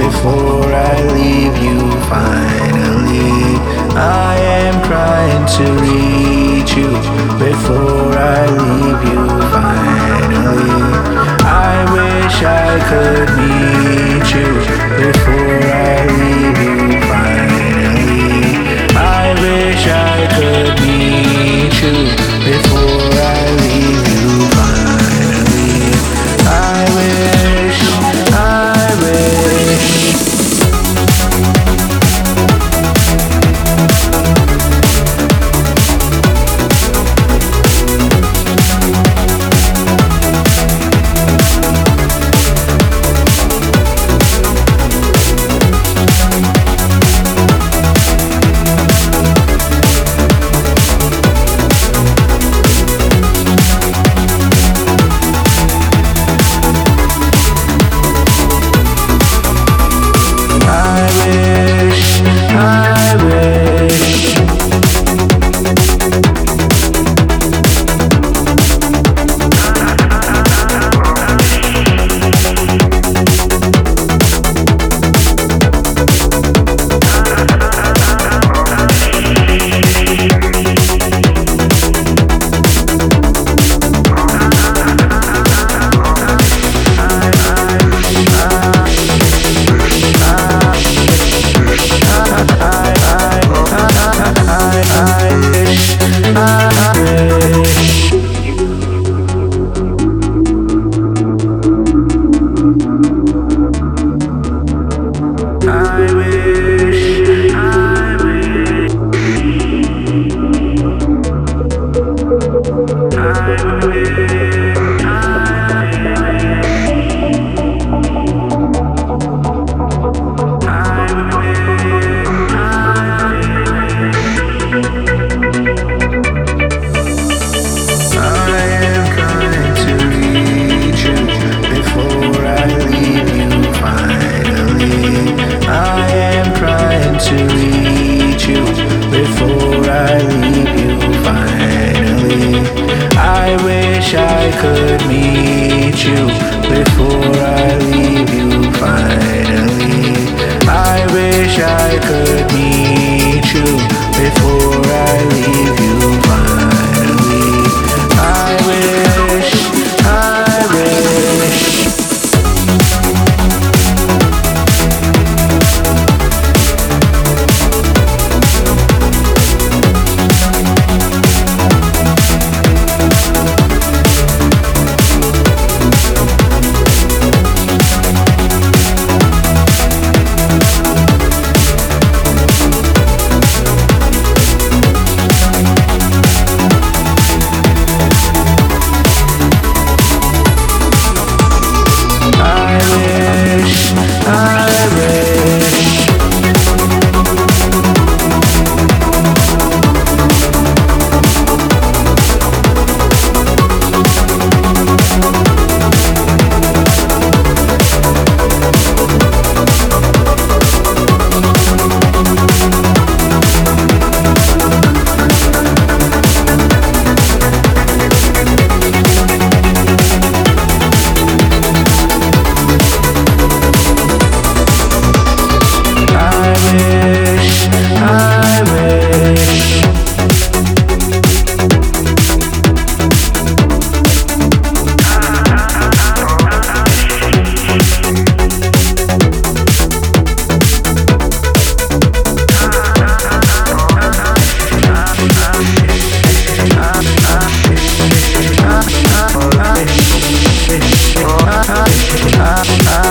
before I leave you finally. I am trying to reach you before I leave you finally. I wish I could meet you before I leave. I wish, I wish. to reach you before I leave you finally. I wish I could meet you before I leave you finally. I wish I could meet you before.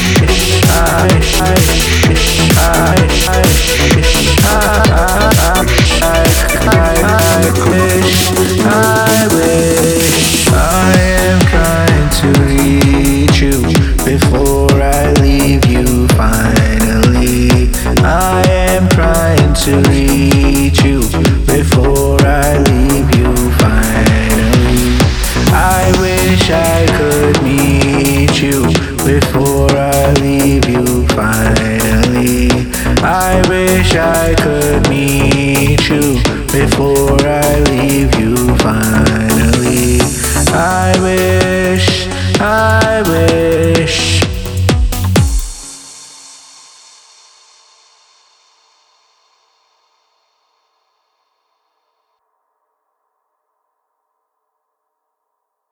I, wish I could meet you before I leave you finally. I wish, I wish.